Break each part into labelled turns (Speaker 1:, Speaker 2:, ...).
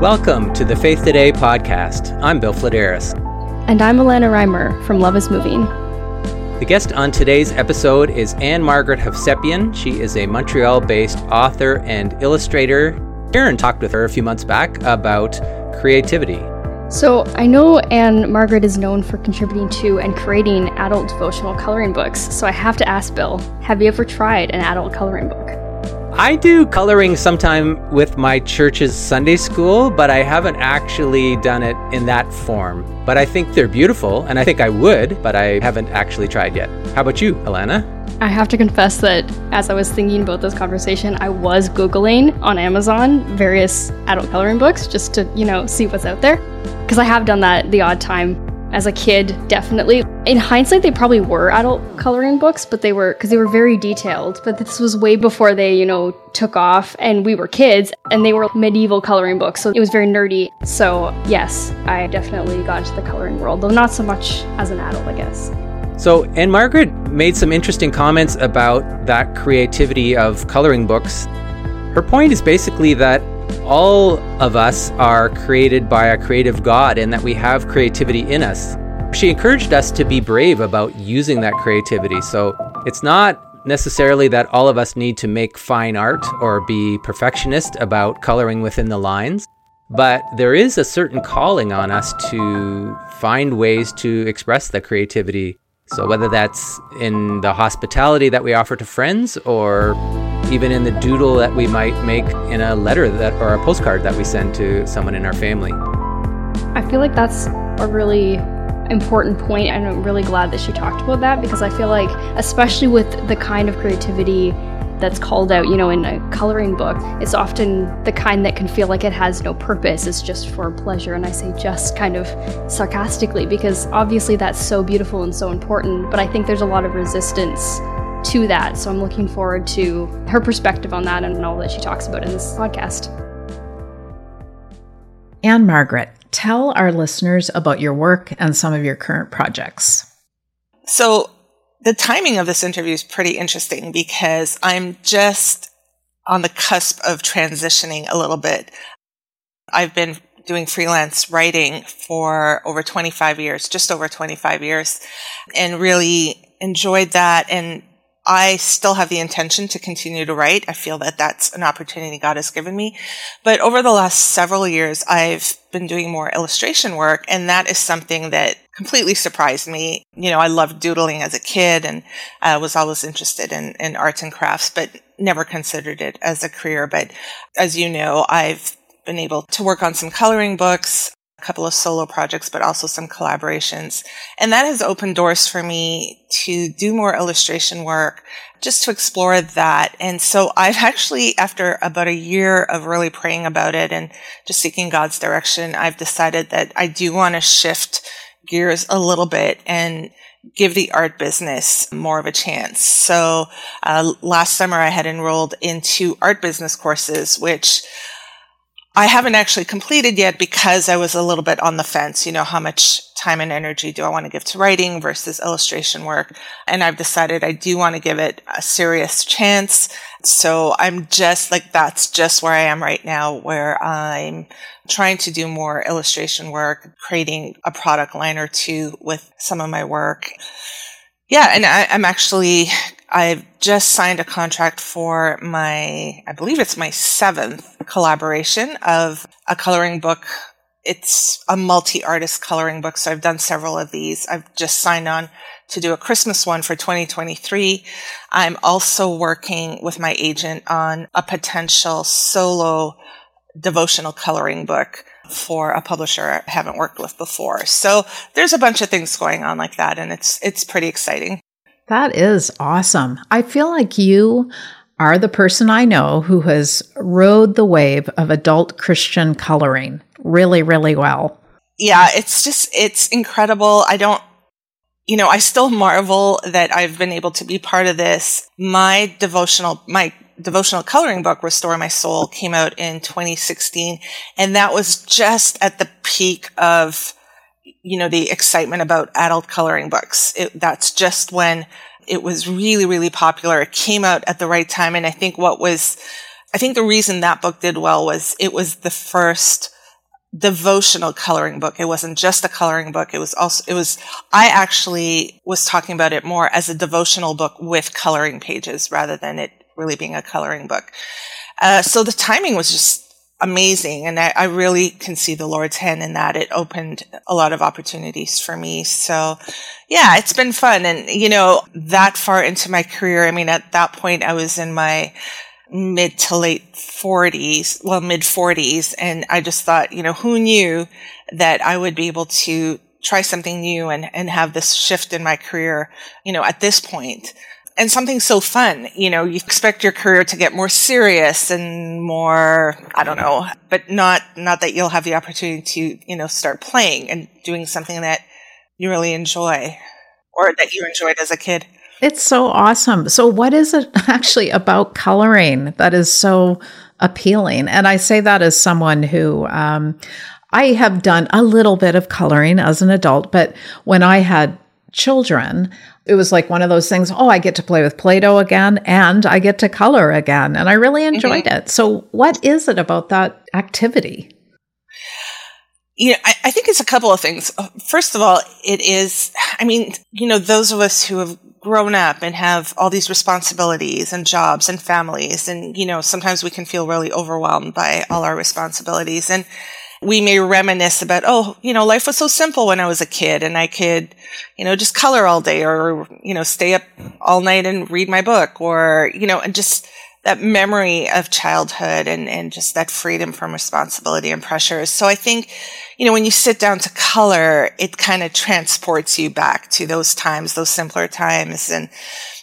Speaker 1: Welcome to the Faith Today podcast. I'm Bill Fledderus.
Speaker 2: And I'm Alana Reimer from Love is Moving.
Speaker 1: The guest on today's episode is Ann-Margret Hovsepian. She is a Montreal based author and illustrator. Aaron talked with her a few months back about creativity.
Speaker 2: So, I know Ann-Margret is known for contributing to and creating adult devotional coloring books. So, I have to ask Bill have you ever tried an adult coloring book?
Speaker 1: I do coloring sometime with my church's Sunday school, but I haven't actually done it in that form. But I think they're beautiful, and I think I would, but I haven't actually tried yet. How about you, Alana?
Speaker 2: I have to confess that as I was thinking about this conversation, I was Googling on Amazon various adult coloring books just to, you know, see what's out there. Because I have done that the odd time as a kid, definitely. In hindsight, they probably were adult coloring books, but they were because they were very detailed. But this was way before they, you know, took off, and we were kids, and they were medieval coloring books, so it was very nerdy. So yes, I definitely got into the coloring world, though not so much as an adult, I guess.
Speaker 1: So, Ann-Margret made some interesting comments about that creativity of coloring books. Her point is basically that all of us are created by a creative God and that we have creativity in us. She encouraged us to be brave about using that creativity. So it's not necessarily that all of us need to make fine art or be perfectionist about coloring within the lines, but there is a certain calling on us to find ways to express the creativity. So whether that's in the hospitality that we offer to friends or even in the doodle that we might make in a letter that or a postcard that we send to someone in our family.
Speaker 2: I feel like that's a really important point and I'm really glad that she talked about that because I feel like especially with the kind of creativity that's called out, you know, in a coloring book, it's often the kind that can feel like it has no purpose. It's just for pleasure. And I say just kind of sarcastically because obviously that's so beautiful and so important. But I think there's a lot of resistance to that. So I'm looking forward to her perspective on that and all that she talks about in this podcast.
Speaker 3: Ann-Margret, tell our listeners about your work and some of your current projects.
Speaker 4: So, the timing of this interview is pretty interesting because I'm just on the cusp of transitioning a little bit. I've been doing freelance writing for over 25 years, just over 25 years, and really enjoyed that and I still have the intention to continue to write. I feel that that's an opportunity God has given me. But over the last several years, I've been doing more illustration work, and that is something that completely surprised me. You know, I loved doodling as a kid and I uh, was always interested in, in arts and crafts, but never considered it as a career. But as you know, I've been able to work on some coloring books couple of solo projects, but also some collaborations. And that has opened doors for me to do more illustration work, just to explore that. And so I've actually, after about a year of really praying about it and just seeking God's direction, I've decided that I do want to shift gears a little bit and give the art business more of a chance. So uh, last summer I had enrolled into art business courses, which I haven't actually completed yet because I was a little bit on the fence. You know, how much time and energy do I want to give to writing versus illustration work? And I've decided I do want to give it a serious chance. So I'm just like, that's just where I am right now, where I'm trying to do more illustration work, creating a product line or two with some of my work. Yeah, and I, am actually I've just signed a contract for my, I believe it's my seventh collaboration of a coloring book. It's a multi artist coloring book. So I've done several of these. I've just signed on to do a Christmas one for 2023. I'm also working with my agent on a potential solo devotional coloring book for a publisher I haven't worked with before. So there's a bunch of things going on like that and it's it's pretty exciting.
Speaker 3: That is awesome. I feel like you are the person I know who has rode the wave of adult Christian coloring really, really well.
Speaker 4: Yeah, it's just, it's incredible. I don't, you know, I still marvel that I've been able to be part of this. My devotional, my devotional coloring book, Restore My Soul, came out in 2016. And that was just at the peak of you know, the excitement about adult coloring books. It, that's just when it was really, really popular. It came out at the right time. And I think what was, I think the reason that book did well was it was the first devotional coloring book. It wasn't just a coloring book. It was also, it was, I actually was talking about it more as a devotional book with coloring pages rather than it really being a coloring book. Uh, so the timing was just amazing. And I, I, really can see the Lord's hand in that. It opened a lot of opportunities for me. So yeah, it's been fun. And, you know, that far into my career, I mean, at that point, I was in my mid to late 40s, well, mid 40s. And I just thought, you know, who knew that I would be able to try something new and, and have this shift in my career, you know, at this point and something so fun. You know, you expect your career to get more serious and more, I don't know, but not, not that you'll have the opportunity to, you know, start playing and doing something that you really enjoy or that you enjoyed as a kid.
Speaker 3: It's so awesome. So, what is it actually about coloring that is so appealing? And I say that as someone who, um, I have done a little bit of coloring as an adult, but when I had children, it was like one of those things, oh, I get to play with Play Doh again and I get to color again. And I really enjoyed mm-hmm. it. So, what is it about that activity?
Speaker 4: You know, I, I think it's a couple of things. First of all, it is, I mean, you know, those of us who have grown up and have all these responsibilities and jobs and families, and, you know, sometimes we can feel really overwhelmed by all our responsibilities. And, we may reminisce about, oh, you know, life was so simple when I was a kid and I could, you know, just color all day or, you know, stay up all night and read my book or, you know, and just that memory of childhood and, and just that freedom from responsibility and pressures. So I think, you know, when you sit down to color, it kind of transports you back to those times, those simpler times. And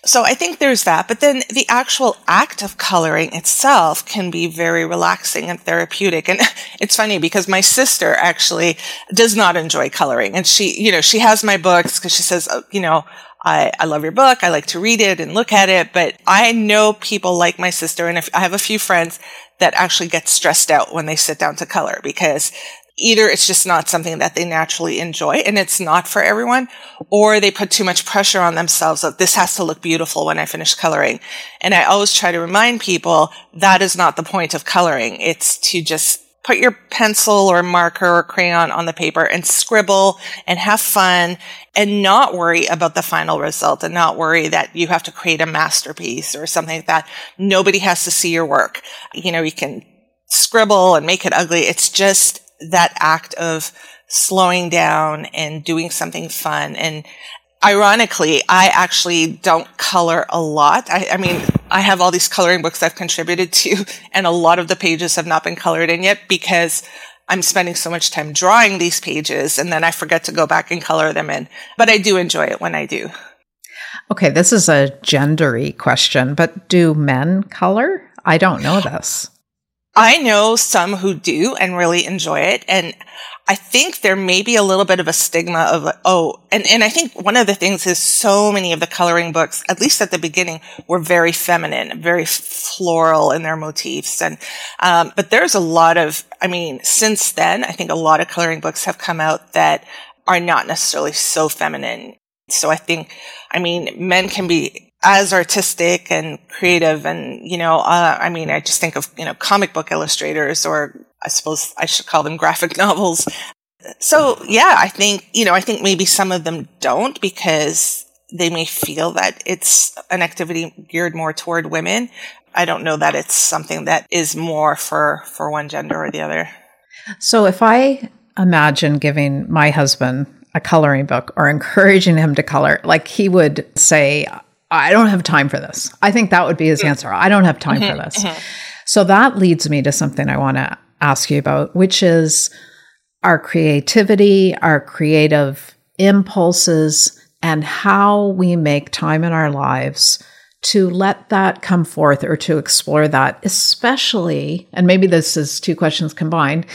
Speaker 4: so I think there's that. But then the actual act of coloring itself can be very relaxing and therapeutic. And it's funny because my sister actually does not enjoy coloring and she, you know, she has my books because she says, oh, you know, I, I love your book. I like to read it and look at it, but I know people like my sister. And if I have a few friends that actually get stressed out when they sit down to color because either it's just not something that they naturally enjoy and it's not for everyone, or they put too much pressure on themselves that this has to look beautiful when I finish coloring. And I always try to remind people that is not the point of coloring. It's to just put your pencil or marker or crayon on the paper and scribble and have fun and not worry about the final result and not worry that you have to create a masterpiece or something like that. Nobody has to see your work. You know, you can scribble and make it ugly. It's just that act of slowing down and doing something fun. And ironically, I actually don't color a lot. I, I, mean, I have all these coloring books I've contributed to, and a lot of the pages have not been colored in yet because I'm spending so much time drawing these pages and then I forget to go back and color them in. But I do enjoy it when I do.
Speaker 3: Okay, this is a gendery question, but do men color? I don't know this.
Speaker 4: I know some who do and really enjoy it. And I think there may be a little bit of a stigma of, oh, and, and I think one of the things is so many of the coloring books, at least at the beginning, were very feminine, very floral in their motifs. And, um, but there's a lot of, I mean, since then, I think a lot of coloring books have come out that are not necessarily so feminine. So I think, I mean, men can be as artistic and creative and you know uh, i mean i just think of you know comic book illustrators or i suppose i should call them graphic novels. So yeah i think you know i think maybe some of them don't because they may feel that it's an activity geared more toward women. I don't know that it's something that is more for for one gender or the other.
Speaker 3: So if i imagine giving my husband a coloring book or encouraging him to color like he would say I don't have time for this. I think that would be his answer. I don't have time mm-hmm, for this. Mm-hmm. So that leads me to something I want to ask you about, which is our creativity, our creative impulses, and how we make time in our lives to let that come forth or to explore that, especially, and maybe this is two questions combined,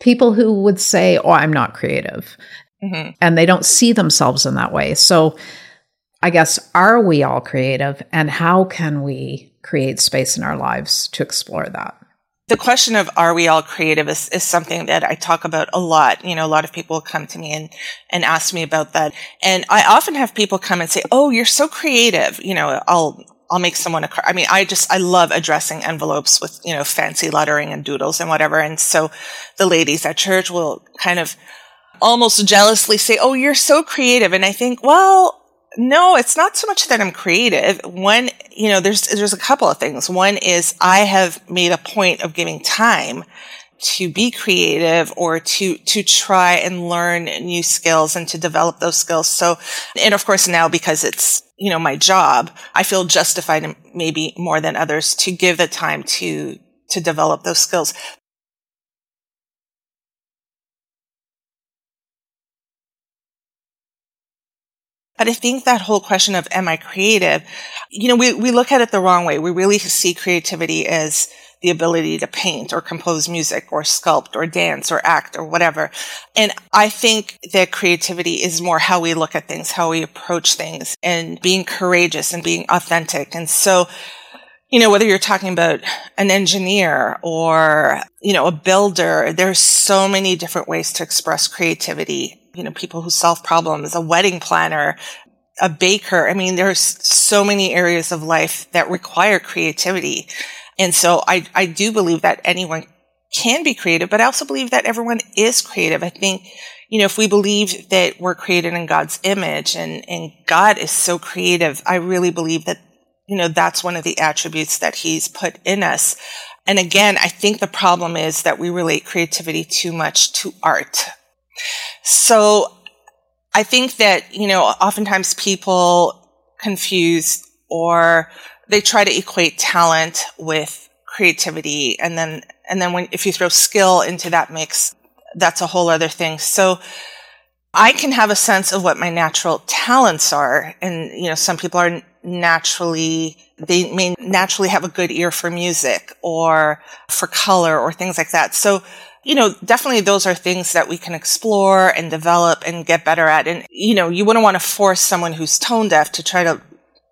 Speaker 3: people who would say, Oh, I'm not creative. Mm-hmm. And they don't see themselves in that way. So, I guess, are we all creative and how can we create space in our lives to explore that?
Speaker 4: The question of are we all creative is, is something that I talk about a lot. You know, a lot of people come to me and, and ask me about that. And I often have people come and say, Oh, you're so creative. You know, I'll, I'll make someone a card. I mean, I just, I love addressing envelopes with, you know, fancy lettering and doodles and whatever. And so the ladies at church will kind of almost jealously say, Oh, you're so creative. And I think, well, no, it's not so much that I'm creative. One, you know, there's, there's a couple of things. One is I have made a point of giving time to be creative or to to try and learn new skills and to develop those skills so and of course now because it's you know my job i feel justified maybe more than others to give the time to to develop those skills But I think that whole question of am I creative, you know, we, we look at it the wrong way. We really see creativity as the ability to paint or compose music or sculpt or dance or act or whatever. And I think that creativity is more how we look at things, how we approach things and being courageous and being authentic. And so, you know, whether you're talking about an engineer or, you know, a builder, there's so many different ways to express creativity. You know, people who solve problems, a wedding planner, a baker. I mean, there's so many areas of life that require creativity. And so I, I do believe that anyone can be creative, but I also believe that everyone is creative. I think, you know, if we believe that we're created in God's image and, and God is so creative, I really believe that, you know, that's one of the attributes that he's put in us. And again, I think the problem is that we relate creativity too much to art. So I think that, you know, oftentimes people confuse or they try to equate talent with creativity. And then and then when if you throw skill into that mix that's a whole other thing. So i can have a sense of what my natural talents are. And you know some people are naturally they may naturally have a good ear for music or for color or things like that. So you know, definitely those are things that we can explore and develop and get better at. And, you know, you wouldn't want to force someone who's tone deaf to try to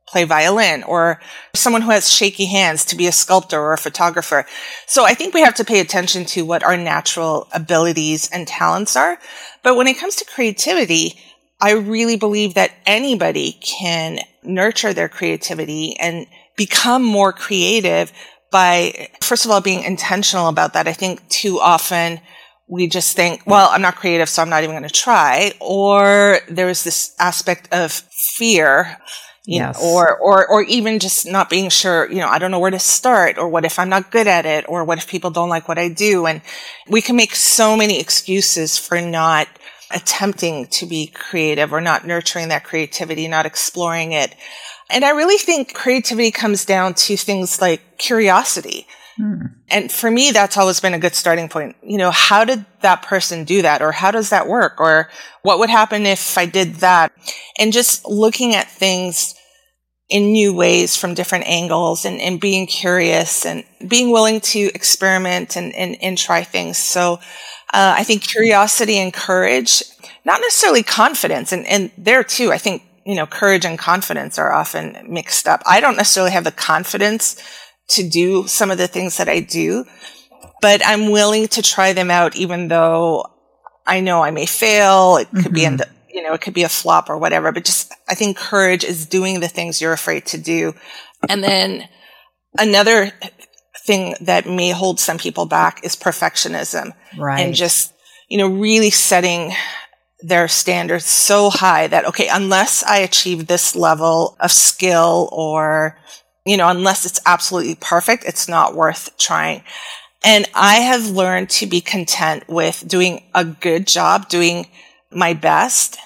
Speaker 4: play violin or someone who has shaky hands to be a sculptor or a photographer. So I think we have to pay attention to what our natural abilities and talents are. But when it comes to creativity, I really believe that anybody can nurture their creativity and become more creative by, first of all, being intentional about that. I think too often we just think, well, I'm not creative, so I'm not even going to try. Or there's this aspect of fear yes. Know, or, or, or even just not being sure, you know, I don't know where to start or what if I'm not good at it or what if people don't like what I do? And we can make so many excuses for not attempting to be creative or not nurturing that creativity, not exploring it. And I really think creativity comes down to things like curiosity. Hmm. And for me, that's always been a good starting point. You know, how did that person do that? Or how does that work? Or what would happen if I did that? And just looking at things in new ways from different angles and, and being curious and being willing to experiment and, and, and try things. So uh, I think curiosity and courage, not necessarily confidence. And, and there too, I think, you know, courage and confidence are often mixed up. I don't necessarily have the confidence to do some of the things that I do, but I'm willing to try them out even though I know I may fail. It could mm-hmm. be end you know, it could be a flop or whatever, but just, I think courage is doing the things you're afraid to do. And then another thing that may hold some people back is perfectionism.
Speaker 3: Right.
Speaker 4: And just, you know, really setting their standards so high that, okay, unless I achieve this level of skill or, you know, unless it's absolutely perfect, it's not worth trying. And I have learned to be content with doing a good job, doing my best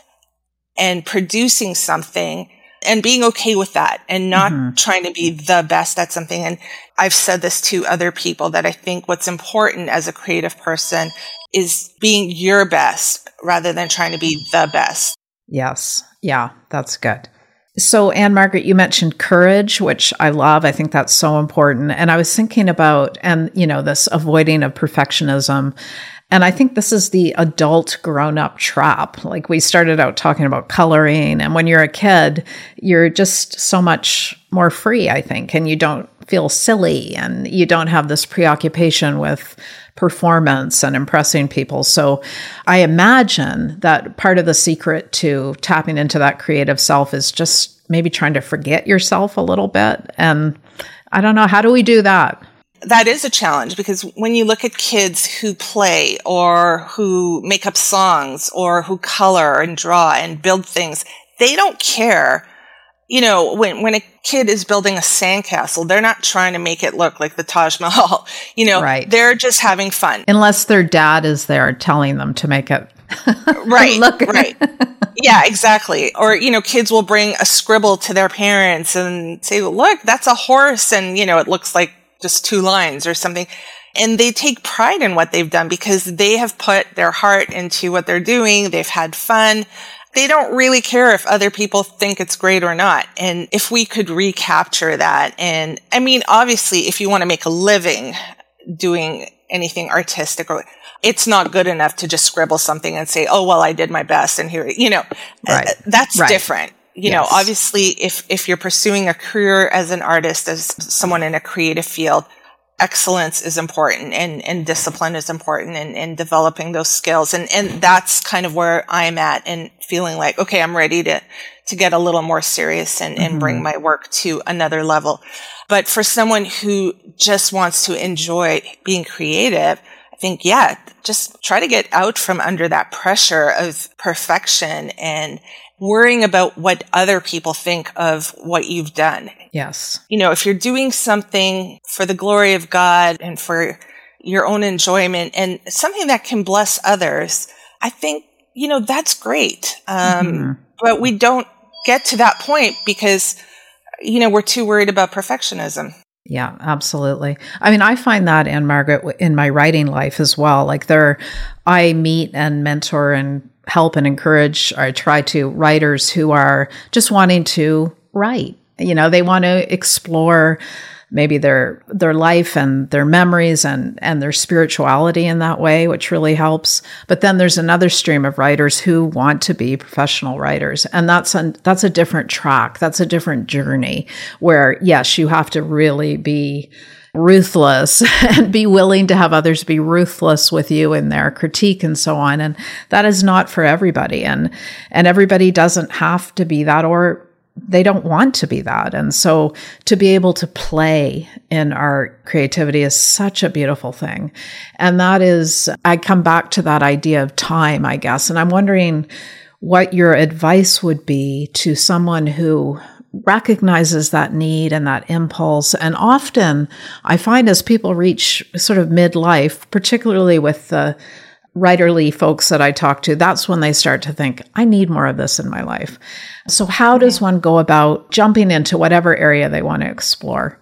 Speaker 4: and producing something and being okay with that and not mm-hmm. trying to be the best at something. And I've said this to other people that I think what's important as a creative person is being your best rather than trying to be the best.
Speaker 3: Yes. Yeah, that's good. So, Ann-Margret, you mentioned courage, which I love. I think that's so important. And I was thinking about, and you know, this avoiding of perfectionism. And I think this is the adult grown up trap. Like we started out talking about coloring, and when you're a kid, you're just so much more free, I think, and you don't feel silly and you don't have this preoccupation with performance and impressing people. So I imagine that part of the secret to tapping into that creative self is just maybe trying to forget yourself a little bit. And I don't know, how do we do that?
Speaker 4: that is a challenge because when you look at kids who play or who make up songs or who color and draw and build things, they don't care. You know, when, when a kid is building a sandcastle, they're not trying to make it look like the Taj Mahal. You know,
Speaker 3: right.
Speaker 4: they're just having fun.
Speaker 3: Unless their dad is there telling them to make it
Speaker 4: right. look right. yeah, exactly. Or, you know, kids will bring a scribble to their parents and say, look, that's a horse. And, you know, it looks like just two lines or something. And they take pride in what they've done because they have put their heart into what they're doing. They've had fun. They don't really care if other people think it's great or not. And if we could recapture that, and I mean, obviously, if you want to make a living doing anything artistic or it's not good enough to just scribble something and say, "Oh, well, I did my best," and here, you know, uh, right. that's right. different you yes. know obviously if if you're pursuing a career as an artist as someone in a creative field excellence is important and, and discipline is important in, in developing those skills and and that's kind of where i'm at and feeling like okay i'm ready to to get a little more serious and, and mm-hmm. bring my work to another level but for someone who just wants to enjoy being creative I think, yeah, just try to get out from under that pressure of perfection and worrying about what other people think of what you've done.
Speaker 3: Yes.
Speaker 4: You know, if you're doing something for the glory of God and for your own enjoyment and something that can bless others, I think, you know, that's great. Um, mm-hmm. But we don't get to that point because, you know, we're too worried about perfectionism.
Speaker 3: Yeah, absolutely. I mean, I find that, Ann-Margret, in my writing life as well. Like, there, I meet and mentor and help and encourage, or I try to, writers who are just wanting to write. You know, they want to explore maybe their their life and their memories and and their spirituality in that way which really helps. But then there's another stream of writers who want to be professional writers. And that's a, that's a different track. That's a different journey where yes you have to really be ruthless and be willing to have others be ruthless with you in their critique and so on and that is not for everybody and and everybody doesn't have to be that or they don't want to be that. And so to be able to play in our creativity is such a beautiful thing. And that is, I come back to that idea of time, I guess. And I'm wondering what your advice would be to someone who recognizes that need and that impulse. And often I find as people reach sort of midlife, particularly with the writerly folks that I talk to, that's when they start to think, I need more of this in my life. So, how does one go about jumping into whatever area they want to explore?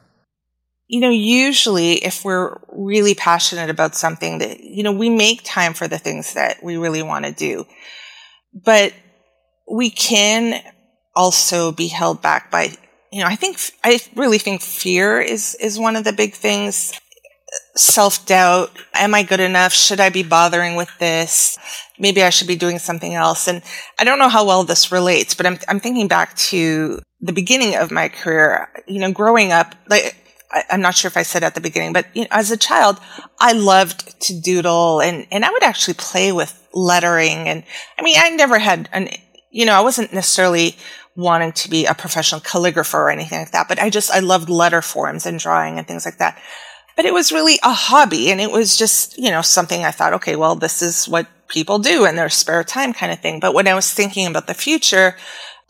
Speaker 4: You know, usually if we're really passionate about something that, you know, we make time for the things that we really want to do. But we can also be held back by, you know, I think, I really think fear is, is one of the big things self doubt. Am I good enough? Should I be bothering with this? Maybe I should be doing something else. And I don't know how well this relates, but I'm, I'm thinking back to the beginning of my career, you know, growing up, like, I, am not sure if I said at the beginning, but you know, as a child, I loved to doodle and, and I would actually play with lettering. And I mean, I never had an, you know, I wasn't necessarily wanting to be a professional calligrapher or anything like that, but I just, I loved letter forms and drawing and things like that but it was really a hobby and it was just, you know, something I thought, okay, well, this is what people do in their spare time kind of thing. But when I was thinking about the future,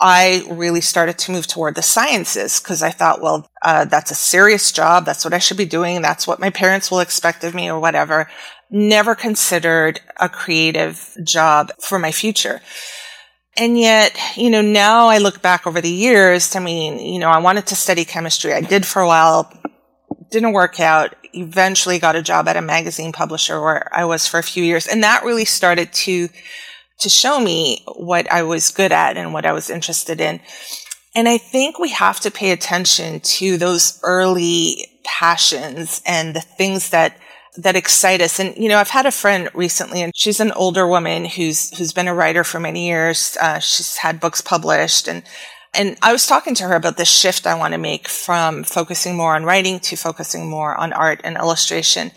Speaker 4: I really started to move toward the sciences because I thought, well, uh, that's a serious job. That's what I should be doing. That's what my parents will expect of me or whatever. Never considered a creative job for my future. And yet, you know, now I look back over the years, I mean, you know, I wanted to study chemistry. I did for a while, didn't work out eventually got a job at a magazine publisher where I was for a few years. And that really started to, to show me what I was good at and what I was interested in. And I think we have to pay attention to those early passions and the things that that excite us. And you know, I've had a friend recently, and she's an older woman who's who's been a writer for many years. Uh, she's had books published, and and I was talking to her about the shift I want to make from focusing more on writing to focusing more on art and illustration.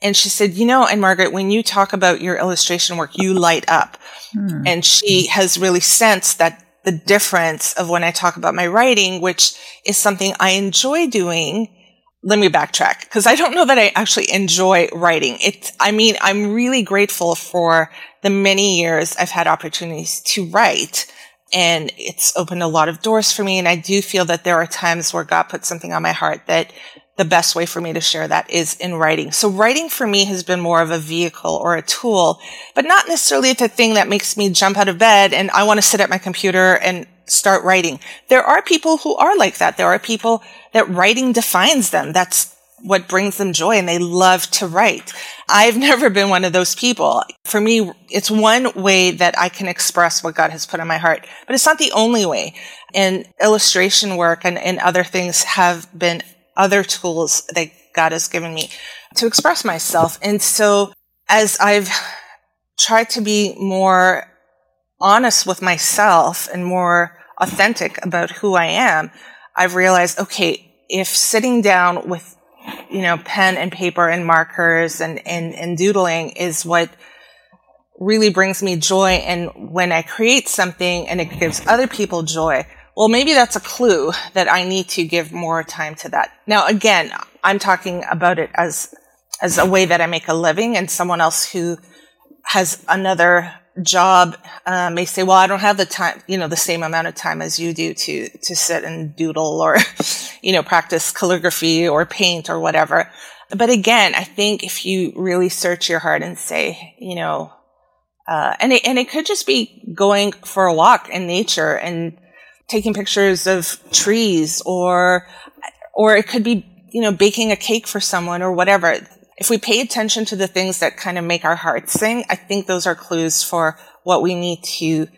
Speaker 4: And she said, you know, Ann-Margret, when you talk about your illustration work, you light up. Hmm. And she has really sensed that the difference of when I talk about my writing, which is something I enjoy doing. Let me backtrack because I don't know that I actually enjoy writing. It's, I mean, I'm really grateful for the many years I've had opportunities to write and it's opened a lot of doors for me. And I do feel that there are times where God put something on my heart that the best way for me to share that is in writing. So writing for me has been more of a vehicle or a tool, but not necessarily the thing that makes me jump out of bed and I want to sit at my computer and start writing. There are people who are like that. There are people that writing defines them. That's what brings them joy and they love to write. I've never been one of those people. For me, it's one way that I can express what God has put on my heart, but it's not the only way. And illustration work and, and other things have been other tools that God has given me to express myself. And so as I've tried to be more honest with myself and more authentic about who I am, I've realized, okay, if sitting down with, you know, pen and paper and markers and, and, and doodling is what really brings me joy. And when I create something and it gives other people joy, well, maybe that's a clue that I need to give more time to that. Now, again, I'm talking about it as, as a way that I make a living and someone else who has another job uh, may say, well, I don't have the time, you know, the same amount of time as you do to, to sit and doodle or, you know, practice calligraphy or paint or whatever. But again, I think if you really search your heart and say, you know, uh, and it, and it could just be going for a walk in nature and taking pictures of trees or, or it could be, you know, baking a cake for someone or whatever. If we pay attention to the things that kind of make our hearts sing, I think those are clues for what we need to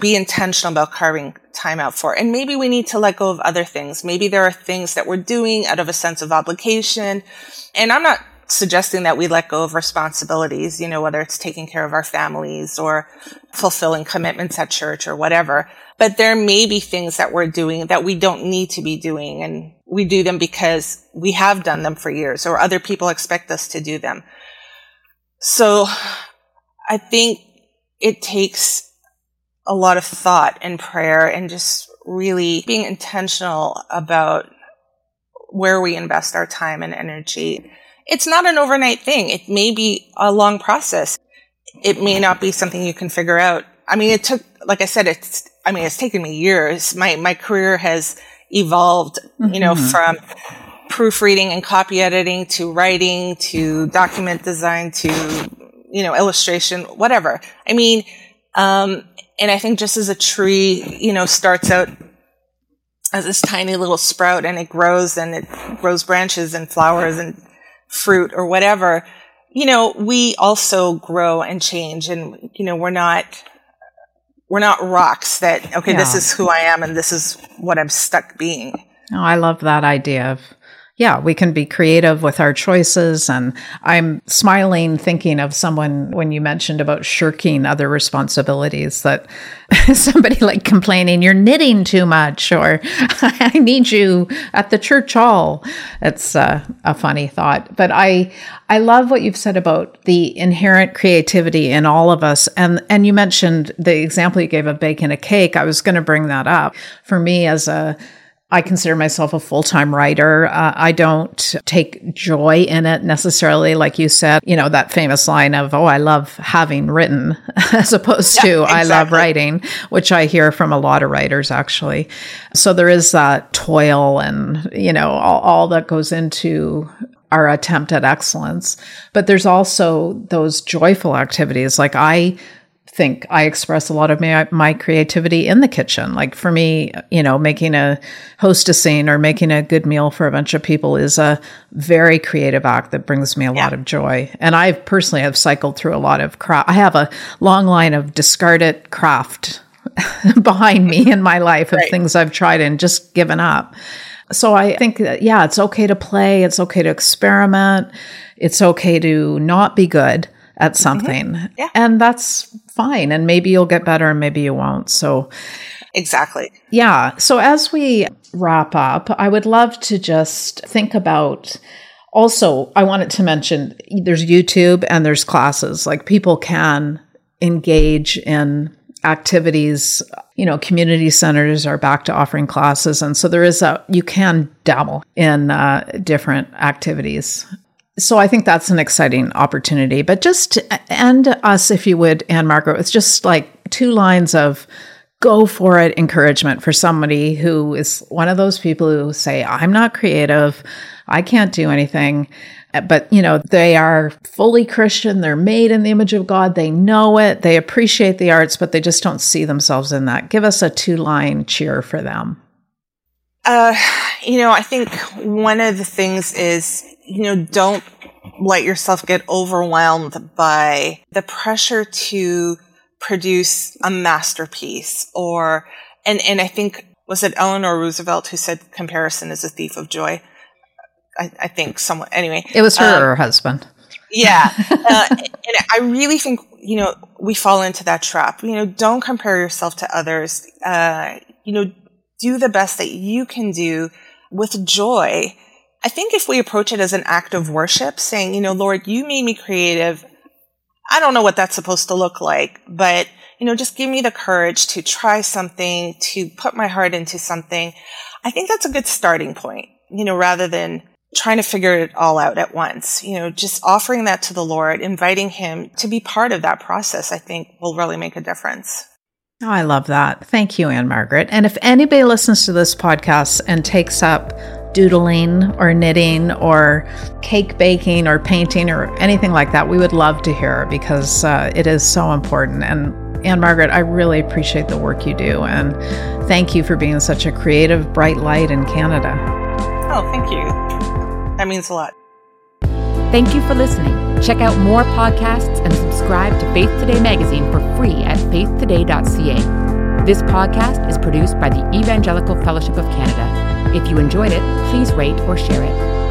Speaker 4: be intentional about carving time out for. And maybe we need to let go of other things. Maybe there are things that we're doing out of a sense of obligation. And I'm not suggesting that we let go of responsibilities, you know, whether it's taking care of our families or fulfilling commitments at church or whatever. But there may be things that we're doing that we don't need to be doing and we do them because we have done them for years or other people expect us to do them. So I think it takes a lot of thought and prayer and just really being intentional about where we invest our time and energy. It's not an overnight thing. It may be a long process. It may not be something you can figure out. I mean, it took, like I said, it's I mean, it's taken me years. My, my career has evolved, mm-hmm. you know, mm-hmm. from proofreading and copy editing to writing to document design to, you know, illustration, whatever. I mean, um, and I think just as a tree, you know, starts out as this tiny little sprout and it grows and it grows branches and flowers and fruit or whatever, you know, we also grow and change and, you know, we're not, we're not rocks that okay yeah. this is who i am and this is what i'm stuck being
Speaker 3: oh, i love that idea of yeah, we can be creative with our choices. And I'm smiling thinking of someone when you mentioned about shirking other responsibilities that somebody like complaining, you're knitting too much, or I need you at the church hall. It's uh, a funny thought. But I, I love what you've said about the inherent creativity in all of us. And, and you mentioned the example you gave of baking a cake. I was going to bring that up. For me as a, I consider myself a full time writer. Uh, I don't take joy in it necessarily, like you said, you know, that famous line of, oh, I love having written, as opposed yeah, to exactly. I love writing, which I hear from a lot of writers actually. So there is that toil and, you know, all, all that goes into our attempt at excellence. But there's also those joyful activities. Like I, think I express a lot of my, my creativity in the kitchen. Like for me, you know, making a hostessing or making a good meal for a bunch of people is a very creative act that brings me a yeah. lot of joy. And I personally have cycled through a lot of craft. I have a long line of discarded craft behind me in my life of right. things I've tried and just given up. So I think that, yeah, it's okay to play. It's okay to experiment. It's okay to not be good at mm-hmm. something. Mm-hmm. Yeah. And that's fine. And maybe you'll get better and maybe you won't. So,
Speaker 4: exactly.
Speaker 3: Yeah. So, as we wrap up, I would love to just think about also, I wanted to mention there's YouTube and there's classes. Like people can engage in activities, you know, community centers are back to offering classes. And so there is a, you can dabble in uh, different activities. So I think that's an exciting opportunity. But just end us, if you would, Ann-Margret, with just like two lines of go for it encouragement for somebody who is one of those people who say, I'm not creative. I can't do anything. But you know they are fully christian. They're made in the image of god. They know it. They appreciate the arts but they just don't see themselves in that. Give us a two line cheer for them.
Speaker 4: Uh, you know i think one of the things is you know don't let yourself get overwhelmed by the pressure to produce a masterpiece or and and i think was it eleanor roosevelt who said comparison is a thief of joy I, I think someone anyway.
Speaker 3: It was her um, or her husband.
Speaker 4: Yeah, uh, and I really think you know we fall into that trap. You know, don't compare yourself to others. Uh, you know, do the best that you can do with joy. I think if we approach it as an act of worship, saying, you know, Lord, you made me creative. I don't know what that's supposed to look like, but you know, just give me the courage to try something, to put my heart into something. I think that's a good starting point, you know, rather than trying to figure it all out at once. You know, just offering that to the Lord, inviting Him to be part of that process, I think will really make a difference.
Speaker 3: Oh, I love that. Thank you, Ann-Margret. And if anybody listens to this podcast and takes up doodling or knitting or cake baking or painting or anything like that, we would love to hear because uh, it is so important. And Ann-Margret, I really appreciate the work you do. And thank you for being such a creative, bright light in Canada.
Speaker 4: Oh, thank you. That means a lot.
Speaker 5: Thank you for listening. Check out more podcasts and subscribe to Faith Today magazine for free at faithtoday.ca. This podcast is produced by the Evangelical Fellowship of Canada. If you enjoyed it, please rate or share it.